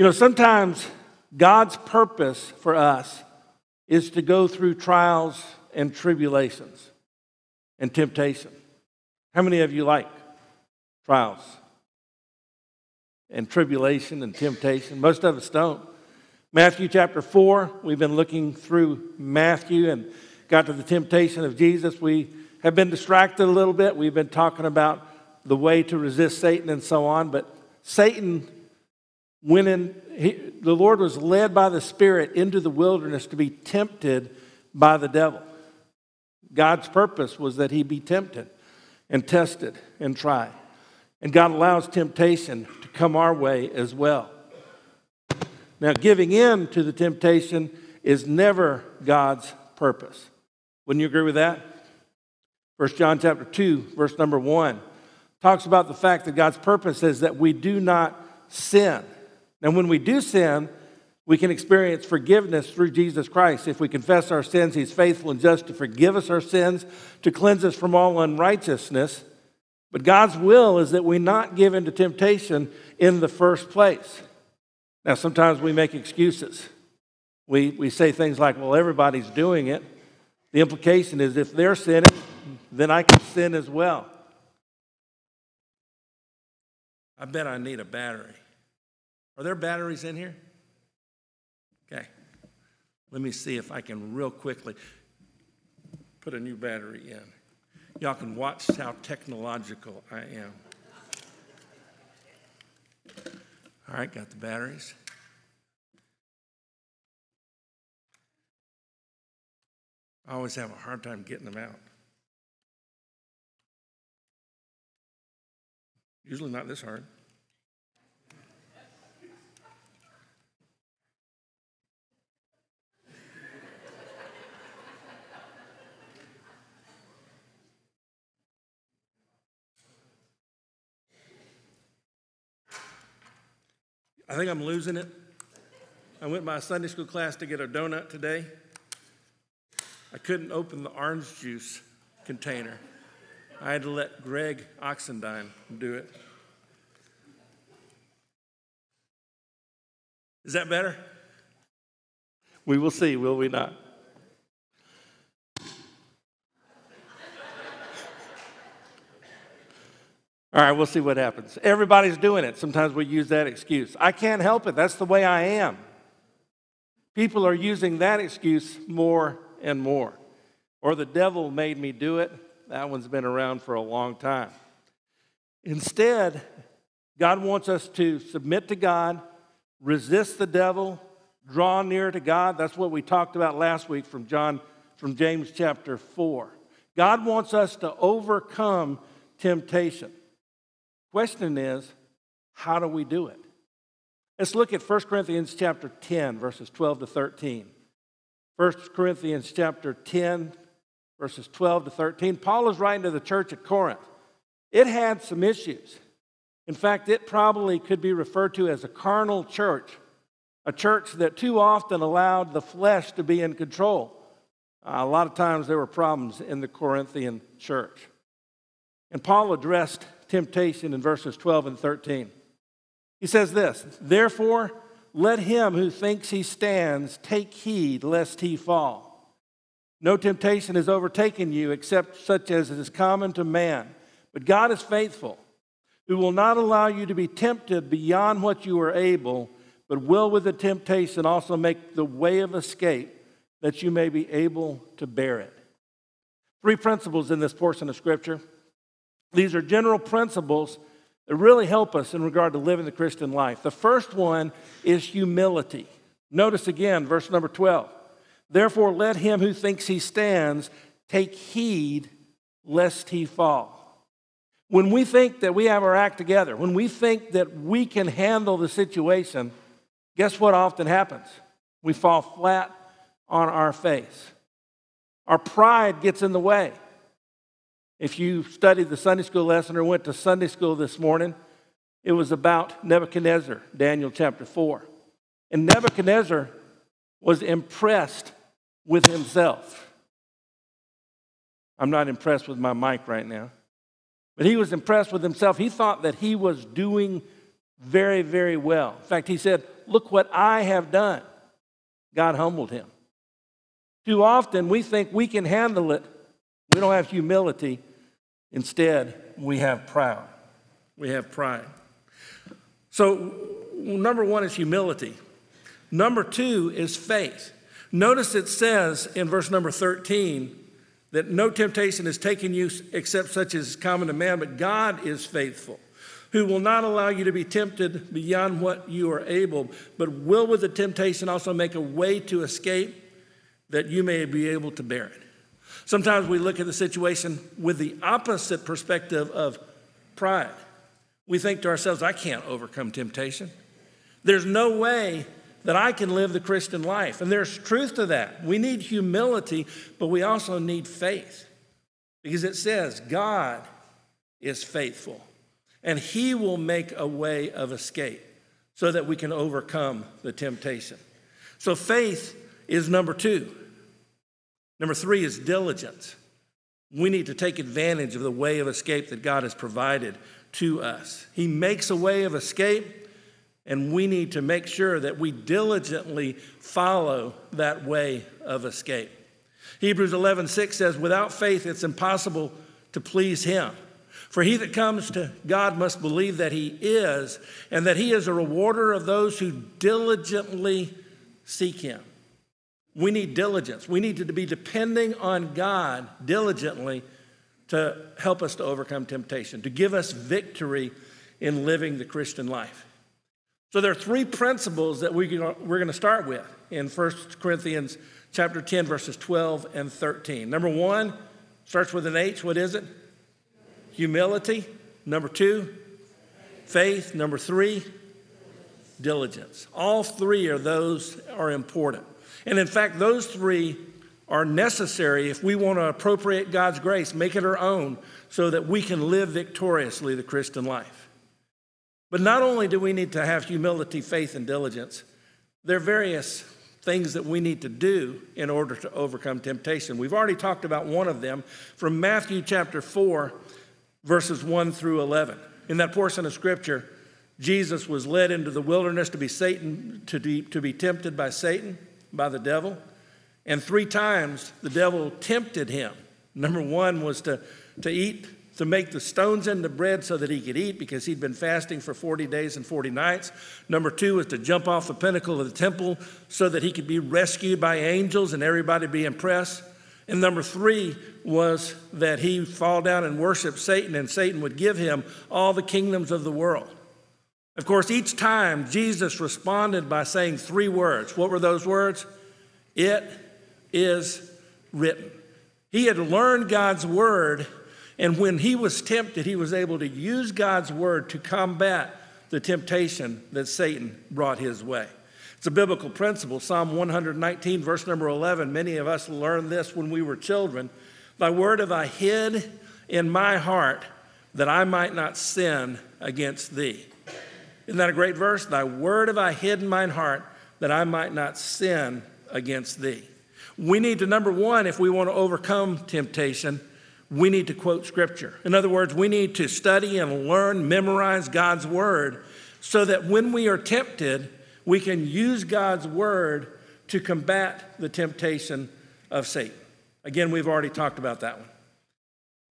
You know, sometimes God's purpose for us is to go through trials and tribulations and temptation. How many of you like trials and tribulation and temptation? Most of us don't. Matthew chapter 4, we've been looking through Matthew and got to the temptation of Jesus. We have been distracted a little bit. We've been talking about the way to resist Satan and so on, but Satan went in, he, the Lord was led by the Spirit into the wilderness to be tempted by the devil. God's purpose was that he be tempted and tested and tried. And God allows temptation to come our way as well. Now, giving in to the temptation is never God's purpose. Wouldn't you agree with that? First John chapter 2, verse number 1 talks about the fact that God's purpose is that we do not sin. And when we do sin, we can experience forgiveness through Jesus Christ. If we confess our sins, He's faithful and just to forgive us our sins, to cleanse us from all unrighteousness. But God's will is that we not give into temptation in the first place. Now, sometimes we make excuses. We, we say things like, well, everybody's doing it. The implication is if they're sinning, then I can sin as well. I bet I need a battery. Are there batteries in here? Okay. Let me see if I can real quickly put a new battery in. Y'all can watch how technological I am. All right, got the batteries. I always have a hard time getting them out. Usually not this hard. I think I'm losing it. I went by a Sunday school class to get a donut today. I couldn't open the orange juice container. I had to let Greg Oxendine do it. Is that better? We will see, will we not? All right, we'll see what happens. Everybody's doing it. Sometimes we use that excuse. I can't help it. That's the way I am. People are using that excuse more and more. Or the devil made me do it. That one's been around for a long time. Instead, God wants us to submit to God, resist the devil, draw near to God. That's what we talked about last week from John from James chapter 4. God wants us to overcome temptation. Question is, how do we do it? Let's look at 1 Corinthians chapter 10, verses 12 to 13. 1 Corinthians chapter 10, verses 12 to 13. Paul is writing to the church at Corinth. It had some issues. In fact, it probably could be referred to as a carnal church, a church that too often allowed the flesh to be in control. Uh, a lot of times there were problems in the Corinthian church. And Paul addressed temptation in verses 12 and 13. He says this Therefore, let him who thinks he stands take heed lest he fall. No temptation has overtaken you except such as is common to man. But God is faithful, who will not allow you to be tempted beyond what you are able, but will with the temptation also make the way of escape that you may be able to bear it. Three principles in this portion of Scripture. These are general principles that really help us in regard to living the Christian life. The first one is humility. Notice again, verse number 12. Therefore, let him who thinks he stands take heed lest he fall. When we think that we have our act together, when we think that we can handle the situation, guess what often happens? We fall flat on our face. Our pride gets in the way. If you studied the Sunday school lesson or went to Sunday school this morning, it was about Nebuchadnezzar, Daniel chapter 4. And Nebuchadnezzar was impressed with himself. I'm not impressed with my mic right now, but he was impressed with himself. He thought that he was doing very, very well. In fact, he said, Look what I have done. God humbled him. Too often we think we can handle it. We don't have humility. Instead, we have proud. We have pride. So, number one is humility. Number two is faith. Notice it says in verse number 13 that no temptation is taken you except such as is common to man, but God is faithful, who will not allow you to be tempted beyond what you are able, but will with the temptation also make a way to escape that you may be able to bear it. Sometimes we look at the situation with the opposite perspective of pride. We think to ourselves, I can't overcome temptation. There's no way that I can live the Christian life. And there's truth to that. We need humility, but we also need faith because it says God is faithful and He will make a way of escape so that we can overcome the temptation. So faith is number two. Number three is diligence. We need to take advantage of the way of escape that God has provided to us. He makes a way of escape and we need to make sure that we diligently follow that way of escape. Hebrews 11, 6 says, Without faith, it's impossible to please him. For he that comes to God must believe that he is, and that he is a rewarder of those who diligently seek him. We need diligence. We need to be depending on God diligently to help us to overcome temptation, to give us victory in living the Christian life. So there are three principles that we, we're going to start with in 1 Corinthians chapter 10, verses 12 and 13. Number one starts with an H. What is it? Humility. Number two, faith. Number three, diligence. All three of those are important. And in fact, those three are necessary if we want to appropriate God's grace, make it our own, so that we can live victoriously the Christian life. But not only do we need to have humility, faith, and diligence, there are various things that we need to do in order to overcome temptation. We've already talked about one of them from Matthew chapter 4, verses 1 through 11. In that portion of scripture, Jesus was led into the wilderness to be Satan to be, to be tempted by Satan, by the devil. And three times the devil tempted him. Number one was to, to eat to make the stones into bread so that he could eat because he'd been fasting for 40 days and 40 nights. Number two was to jump off the pinnacle of the temple so that he could be rescued by angels and everybody be impressed. And number three was that he fall down and worship Satan, and Satan would give him all the kingdoms of the world. Of course, each time Jesus responded by saying three words. What were those words? It is written. He had learned God's word and when he was tempted, he was able to use God's word to combat the temptation that Satan brought his way. It's a biblical principle. Psalm 119, verse number 11. Many of us learned this when we were children. Thy word have I hid in my heart that I might not sin against thee. Isn't that a great verse? Thy word have I hid in mine heart that I might not sin against thee. We need to, number one, if we want to overcome temptation, we need to quote scripture. In other words, we need to study and learn, memorize God's word so that when we are tempted, we can use God's word to combat the temptation of Satan. Again, we've already talked about that one.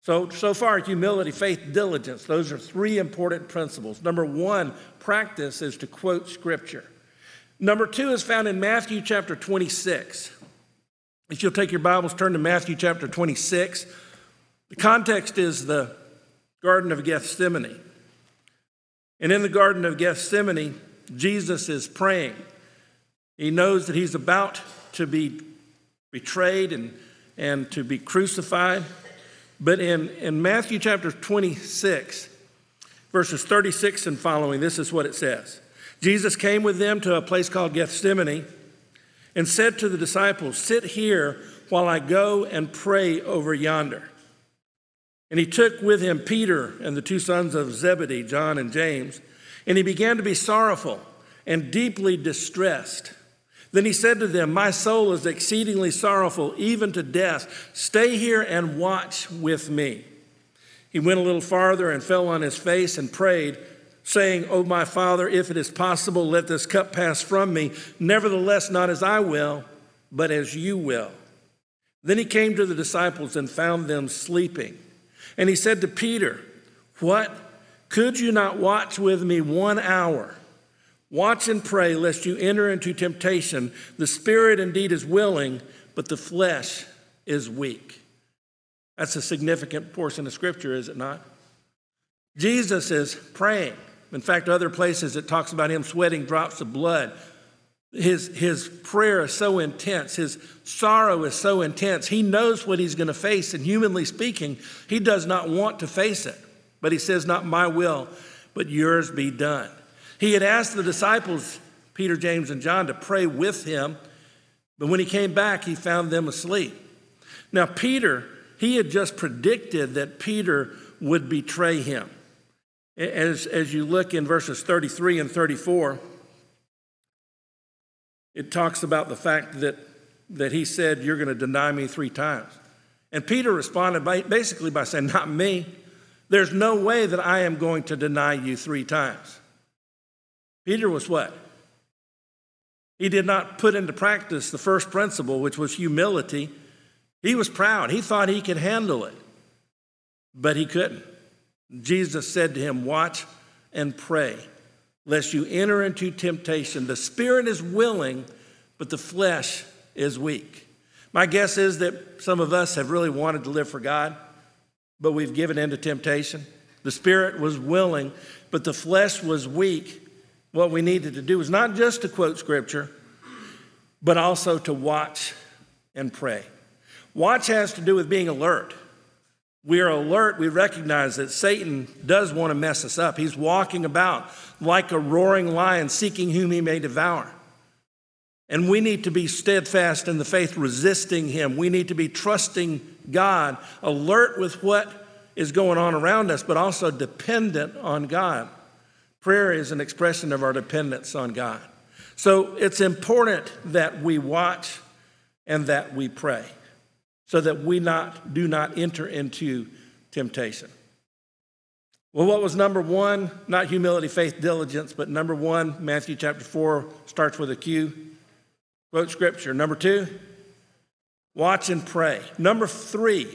So, so far, humility, faith, diligence, those are three important principles. Number one, practice is to quote scripture. Number two is found in Matthew chapter 26. If you'll take your Bibles, turn to Matthew chapter 26. The context is the Garden of Gethsemane. And in the Garden of Gethsemane, Jesus is praying. He knows that he's about to be betrayed and, and to be crucified. But in, in Matthew chapter 26, verses 36 and following, this is what it says Jesus came with them to a place called Gethsemane and said to the disciples, Sit here while I go and pray over yonder. And he took with him Peter and the two sons of Zebedee, John and James, and he began to be sorrowful and deeply distressed. Then he said to them, My soul is exceedingly sorrowful, even to death. Stay here and watch with me. He went a little farther and fell on his face and prayed, saying, O my Father, if it is possible, let this cup pass from me. Nevertheless, not as I will, but as you will. Then he came to the disciples and found them sleeping. And he said to Peter, What? Could you not watch with me one hour? Watch and pray, lest you enter into temptation. The spirit indeed is willing, but the flesh is weak. That's a significant portion of scripture, is it not? Jesus is praying. In fact, other places it talks about him sweating drops of blood. His, his prayer is so intense. His sorrow is so intense. He knows what he's going to face, and humanly speaking, he does not want to face it. But he says, Not my will, but yours be done. He had asked the disciples, Peter, James, and John, to pray with him, but when he came back, he found them asleep. Now, Peter, he had just predicted that Peter would betray him. As, as you look in verses 33 and 34, it talks about the fact that, that he said, You're going to deny me three times. And Peter responded by, basically by saying, Not me. There's no way that I am going to deny you three times. Peter was what? He did not put into practice the first principle, which was humility. He was proud. He thought he could handle it, but he couldn't. Jesus said to him, Watch and pray, lest you enter into temptation. The spirit is willing, but the flesh is weak. My guess is that some of us have really wanted to live for God, but we've given in to temptation. The spirit was willing, but the flesh was weak. What we needed to do was not just to quote scripture, but also to watch and pray. Watch has to do with being alert we are alert, we recognize that Satan does want to mess us up. He's walking about like a roaring lion, seeking whom he may devour. And we need to be steadfast in the faith, resisting him. We need to be trusting God, alert with what is going on around us, but also dependent on God. Prayer is an expression of our dependence on God. So it's important that we watch and that we pray so that we not, do not enter into temptation. Well, what was number one? Not humility, faith, diligence, but number one, Matthew chapter 4 starts with a Q. Quote scripture. Number two, watch and pray. Number three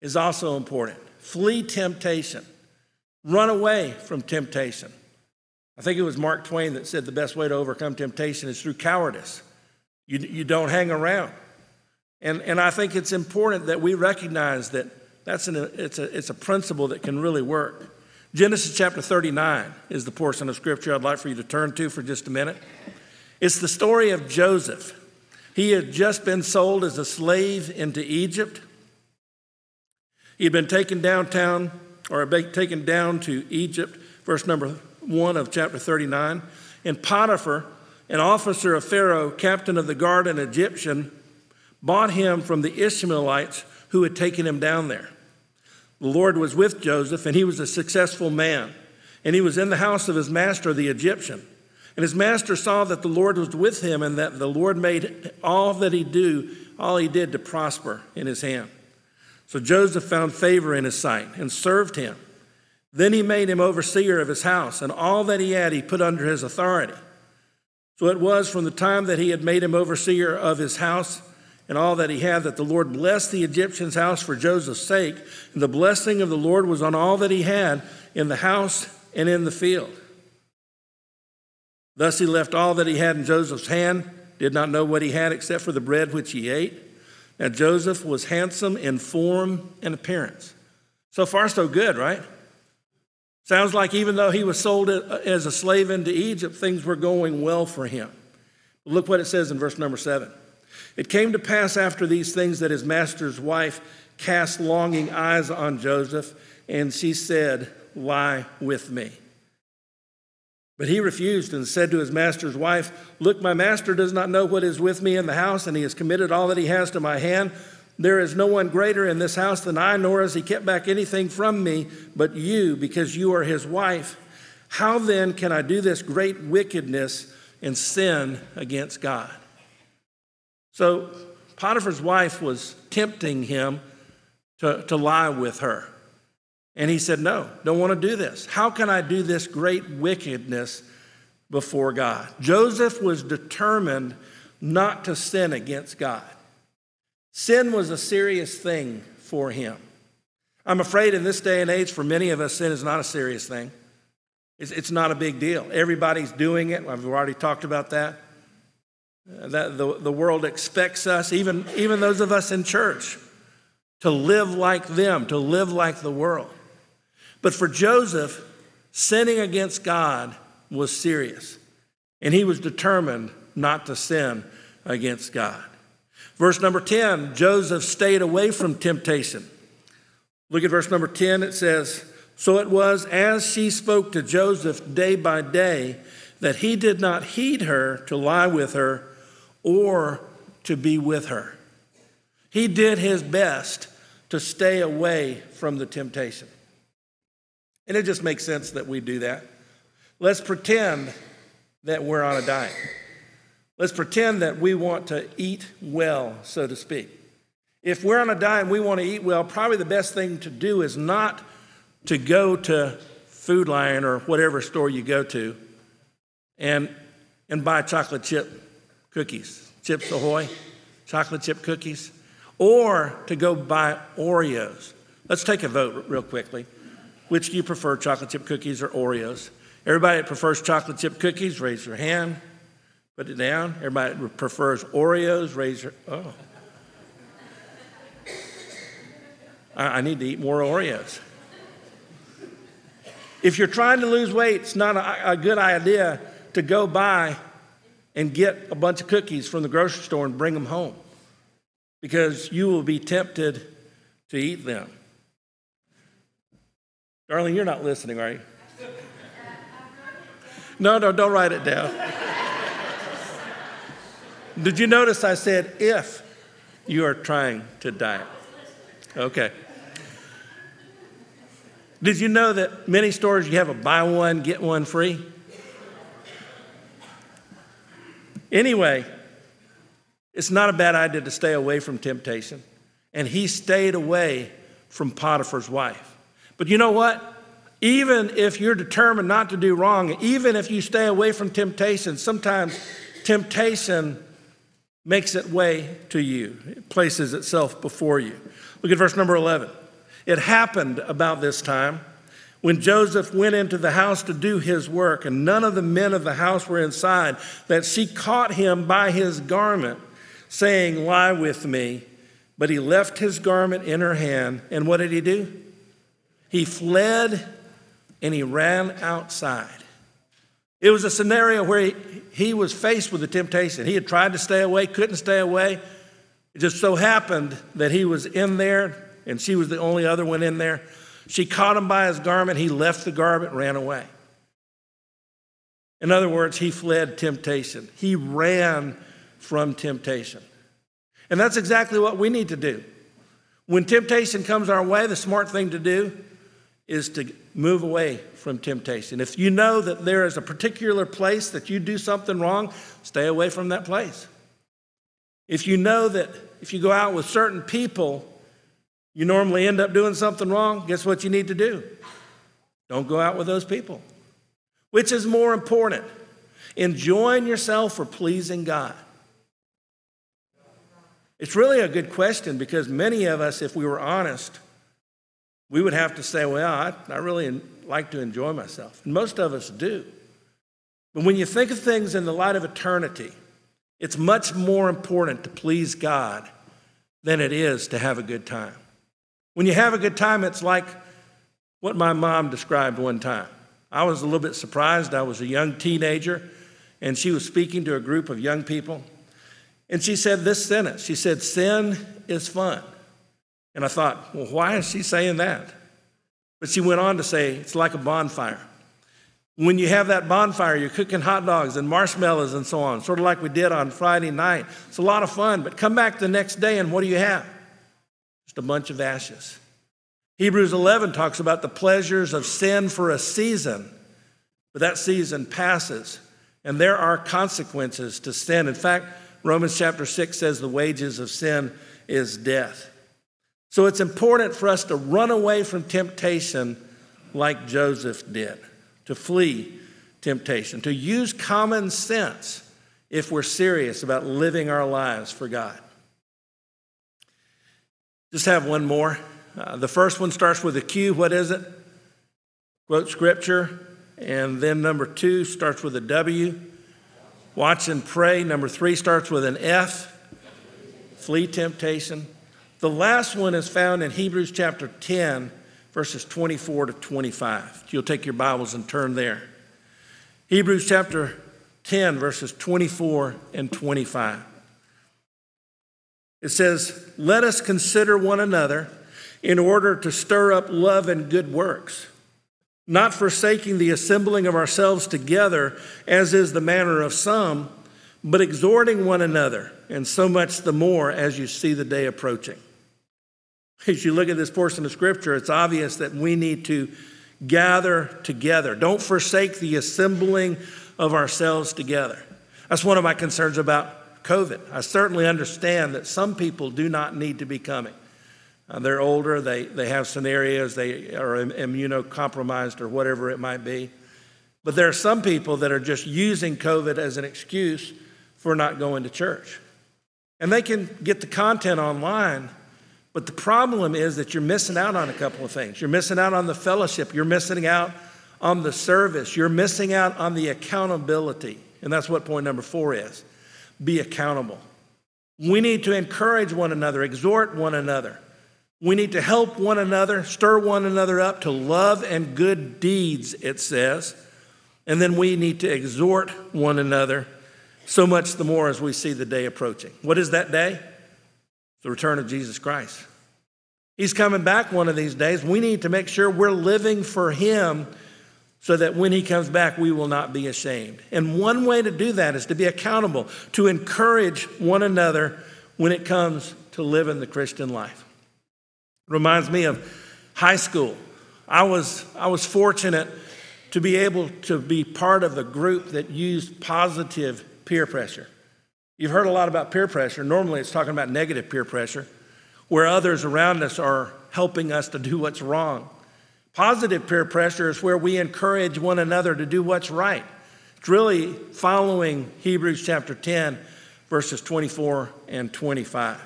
is also important flee temptation, run away from temptation. I think it was Mark Twain that said the best way to overcome temptation is through cowardice. You, you don't hang around. And, and I think it's important that we recognize that that's an, it's, a, it's a principle that can really work. Genesis chapter 39 is the portion of scripture I'd like for you to turn to for just a minute. It's the story of Joseph. He had just been sold as a slave into Egypt. He had been taken downtown, or taken down to Egypt, verse number one of chapter 39. And Potiphar, an officer of Pharaoh, captain of the guard, an Egyptian, bought him from the Ishmaelites who had taken him down there. The Lord was with Joseph, and he was a successful man. And he was in the house of his master, the Egyptian. And his master saw that the Lord was with him, and that the Lord made all that he do, all he did to prosper in his hand. So Joseph found favor in his sight and served him. Then he made him overseer of his house, and all that he had he put under his authority. So it was from the time that he had made him overseer of his house and all that he had, that the Lord blessed the Egyptian's house for Joseph's sake. And the blessing of the Lord was on all that he had in the house and in the field. Thus he left all that he had in Joseph's hand, did not know what he had except for the bread which he ate. Now Joseph was handsome in form and appearance. So far, so good, right? Sounds like even though he was sold uh, as a slave into Egypt, things were going well for him. Look what it says in verse number seven. It came to pass after these things that his master's wife cast longing eyes on Joseph, and she said, Lie with me. But he refused and said to his master's wife, Look, my master does not know what is with me in the house, and he has committed all that he has to my hand. There is no one greater in this house than I, nor has he kept back anything from me but you, because you are his wife. How then can I do this great wickedness and sin against God? So Potiphar's wife was tempting him to, to lie with her. And he said, No, don't want to do this. How can I do this great wickedness before God? Joseph was determined not to sin against God. Sin was a serious thing for him. I'm afraid in this day and age, for many of us, sin is not a serious thing. It's, not a big deal. Everybody's doing it. I've already talked about that. Uh, that the, the world expects us, even, even those of us in church, to live like them, to live like the world. But for Joseph, sinning against God was serious, and he was determined not to sin against God. Verse number 10 Joseph stayed away from temptation. Look at verse number 10. It says, So it was as she spoke to Joseph day by day that he did not heed her to lie with her or to be with her. He did his best to stay away from the temptation. And it just makes sense that we do that. Let's pretend that we're on a diet. Let's pretend that we want to eat well, so to speak. If we're on a diet and we want to eat well, probably the best thing to do is not to go to Food Lion or whatever store you go to and, and buy chocolate chip cookies, Chips Ahoy, chocolate chip cookies, or to go buy Oreos. Let's take a vote real quickly. Which do you prefer, chocolate chip cookies or Oreos? Everybody that prefers chocolate chip cookies, raise your hand. Put it down. Everybody prefers Oreos, raise your. Oh. I need to eat more Oreos. If you're trying to lose weight, it's not a, a, good idea to go buy and get a bunch of cookies from the grocery store and bring them home because you will be tempted to eat them. Darling, you're not listening, are you? No, no, don't write it down. Did you notice I said if you are trying to diet? Okay. Did you know that many stores you have a buy one, get one free? Anyway, it's not a bad idea to stay away from temptation. And he stayed away from Potiphar's wife. But you know what? Even if you're determined not to do wrong, even if you stay away from temptation, sometimes temptation makes its way to you, it places itself before you. Look at verse number 11. It happened about this time when Joseph went into the house to do his work, and none of the men of the house were inside, that she caught him by his garment, saying, Lie with me. But he left his garment in her hand, and what did he do? He fled and he ran outside. It was a scenario where he, he was faced with the temptation. He had tried to stay away, couldn't stay away. It just so happened that he was in there and she was the only other one in there. She caught him by his garment. He left the garment, ran away. In other words, he fled temptation. He ran from temptation. And that's exactly what we need to do. When temptation comes our way, the smart thing to do is to move away from temptation. If you know that there is a particular place that you do something wrong, stay away from that place. If you know that if you go out with certain people, you normally end up doing something wrong, guess what you need to do? Don't go out with those people. Which is more important, enjoying yourself or pleasing God? It's really a good question because many of us, if we were honest, we would have to say, well, I, I really like to enjoy myself. And most of us do. But when you think of things in the light of eternity, it's much more important to please God than it is to have a good time. When you have a good time, it's like what my mom described one time. I was a little bit surprised. I was a young teenager, and she was speaking to a group of young people. And she said this sentence She said, Sin is fun. And I thought, well, why is she saying that? But she went on to say, it's like a bonfire. When you have that bonfire, you're cooking hot dogs and marshmallows and so on, sort of like we did on Friday night. It's a lot of fun, but come back the next day and what do you have? Just a bunch of ashes. Hebrews 11 talks about the pleasures of sin for a season, but that season passes, and there are consequences to sin. In fact, Romans chapter 6 says the wages of sin is death. So it's important for us to run away from temptation like Joseph did, to flee temptation, to use common sense if we're serious about living our lives for God. Just have one more. Uh, the first one starts with a Q. What is it? Quote scripture. And then number two starts with a W. Watch and pray. Number three starts with an F. Flee temptation. The last one is found in Hebrews chapter 10, verses 24 to 25. You'll take your Bibles and turn there. Hebrews chapter 10, verses 24 and 25. It says, Let us consider one another in order to stir up love and good works, not forsaking the assembling of ourselves together, as is the manner of some, but exhorting one another, and so much the more as you see the day approaching. As you look at this portion of Scripture, it's obvious that we need to gather together. Don't forsake the assembling of ourselves together. That's one of my concerns about COVID. I certainly understand that some people do not need to be coming. Uh, they're older, they, they have scenarios, they are immunocompromised or whatever it might be. But there are some people that are just using COVID as an excuse for not going to church. And they can get the content online, but the problem is that you're missing out on a couple of things. You're missing out on the fellowship, you're missing out on the service, you're missing out on the accountability. And that's what point number four is be accountable. We need to encourage one another, exhort one another. We need to help one another, stir one another up to love and good deeds, it says. And then we need to exhort one another so much the more as we see the day approaching. What is that day? The return of Jesus Christ. He's coming back one of these days. We need to make sure we're living for Him so that when He comes back, we will not be ashamed. And one way to do that is to be accountable, to encourage one another when it comes to living the Christian life. Reminds me of high school. I was, I was fortunate to be able to be part of a group that used positive peer pressure. You've heard a lot about peer pressure. Normally, it's talking about negative peer pressure, where others around us are helping us to do what's wrong. Positive peer pressure is where we encourage one another to do what's right. It's really following Hebrews chapter 10, verses 24 and 25.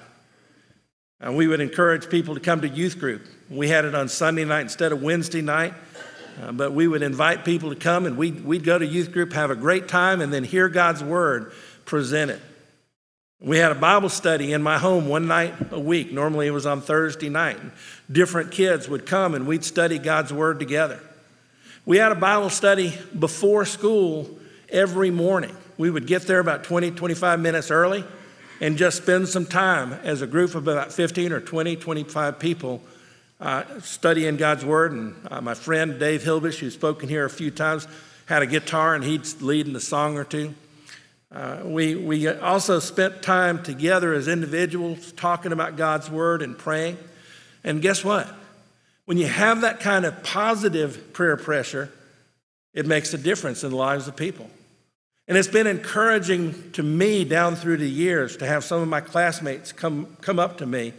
And we would encourage people to come to youth group. We had it on Sunday night instead of Wednesday night. Uh, but we would invite people to come and we'd, we'd go to youth group, have a great time, and then hear God's word presented. We had a Bible study in my home one night a week. Normally it was on Thursday night. Different kids would come and we'd study God's word together. We had a Bible study before school every morning. We would get there about 20, 25 minutes early and just spend some time as a group of about 15 or 20, 25 people uh, studying God's Word. And uh, my friend Dave Hilbish, who's spoken here a few times, had a guitar and he'd lead in a song or two. Uh, we, we also spent time together as individuals talking about God's Word and praying. And guess what? When you have that kind of positive prayer pressure, it makes a difference in the lives of people. And it's been encouraging to me down through the years to have some of my classmates come, come up to me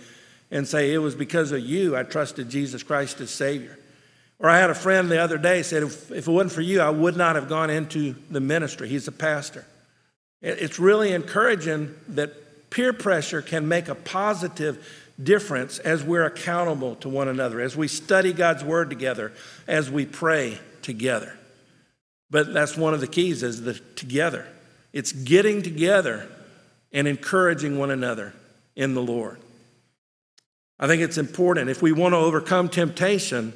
and say, It was because of you I trusted Jesus Christ as Savior. Or I had a friend the other day said, if, if it wasn't for you, I would not have gone into the ministry. He's a pastor. It's really encouraging that peer pressure can make a positive difference as we're accountable to one another, as we study God's word together, as we pray together. But that's one of the keys is the together. It's getting together and encouraging one another in the Lord. I think it's important if we want to overcome temptation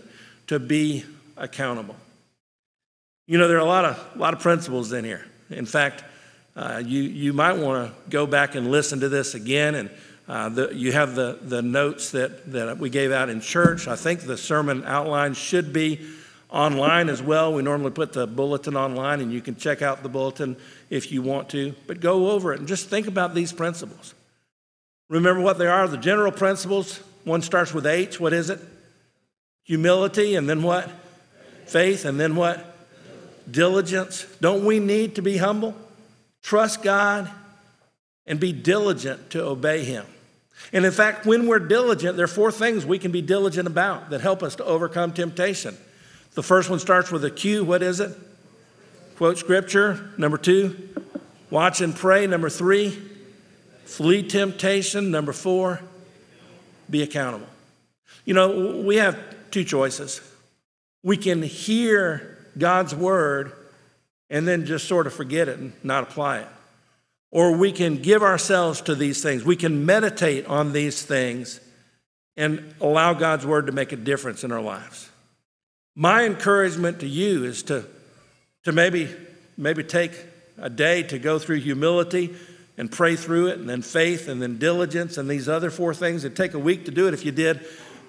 to be accountable. You know, there are a lot of, a lot of principles in here. In fact, uh, you, you might want to go back and listen to this again. And uh, the, you have the, the notes that, that we gave out in church. I think the sermon outline should be online as well. We normally put the bulletin online, and you can check out the bulletin if you want to. But go over it and just think about these principles. Remember what they are the general principles. One starts with H. What is it? Humility, and then what? Faith, and then what? Diligence. Don't we need to be humble? Trust God and be diligent to obey Him. And in fact, when we're diligent, there are four things we can be diligent about that help us to overcome temptation. The first one starts with a Q. What is it? Quote scripture. Number two, watch and pray. Number three, flee temptation. Number four, be accountable. You know, we have two choices. We can hear God's word and then just sort of forget it and not apply it. Or we can give ourselves to these things. We can meditate on these things and allow God's word to make a difference in our lives. My encouragement to you is to, to maybe, maybe take a day to go through humility and pray through it, and then faith, and then diligence, and these other four things. It'd take a week to do it if you did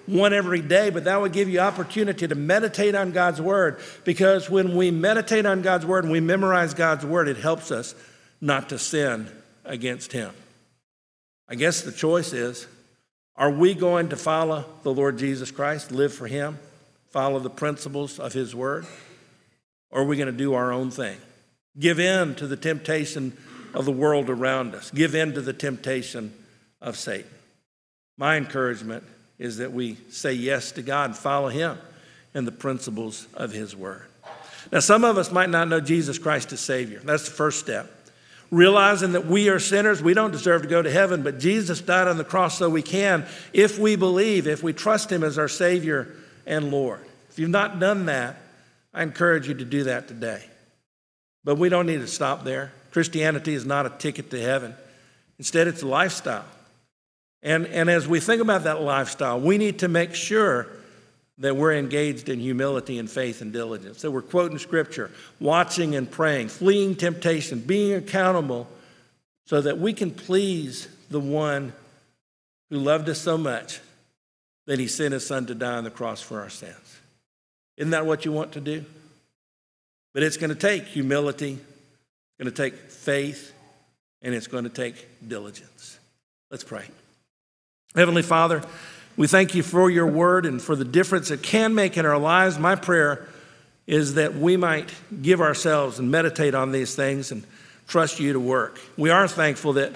one every day, but that would give you opportunity to meditate on God's word. Because when we meditate on God's word and we memorize God's word, it helps us not to sin against Him. I guess the choice is are we going to follow the Lord Jesus Christ, live for Him, follow the principles of His word, or are we going to do our own thing? Give in to the temptation of the world around us, give in to the temptation of Satan. My encouragement is that we say yes to God and follow Him and the principles of His word. Now, some of us might not know Jesus Christ as Savior. That's the first step. Realizing that we are sinners, we don't deserve to go to heaven, but Jesus died on the cross so we can if we believe, if we trust Him as our Savior and Lord. If you've not done that, I encourage you to do that today. But we don't need to stop there. Christianity is not a ticket to heaven, instead, it's a lifestyle. And, and as we think about that lifestyle, we need to make sure that we're engaged in humility and faith and diligence, that we're quoting scripture, watching and praying, fleeing temptation, being accountable, so that we can please the one who loved us so much that he sent his son to die on the cross for our sins. Isn't that what you want to do? But it's going to take humility, it's going to take faith, and it's going to take diligence. Let's pray. Heavenly Father, we thank you for your word and for the difference it can make in our lives. My prayer is that we might give ourselves and meditate on these things and trust you to work. We are thankful that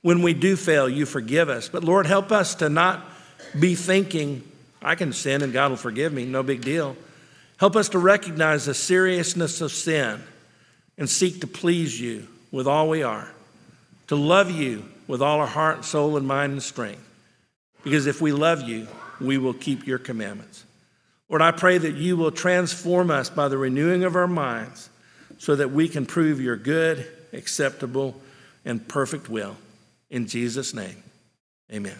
when we do fail, you forgive us. But Lord, help us to not be thinking, I can sin and God will forgive me, no big deal. Help us to recognize the seriousness of sin and seek to please you with all we are, to love you with all our heart, soul, and mind and strength. Because if we love you, we will keep your commandments. Lord, I pray that you will transform us by the renewing of our minds so that we can prove your good, acceptable, and perfect will. In Jesus' name, amen.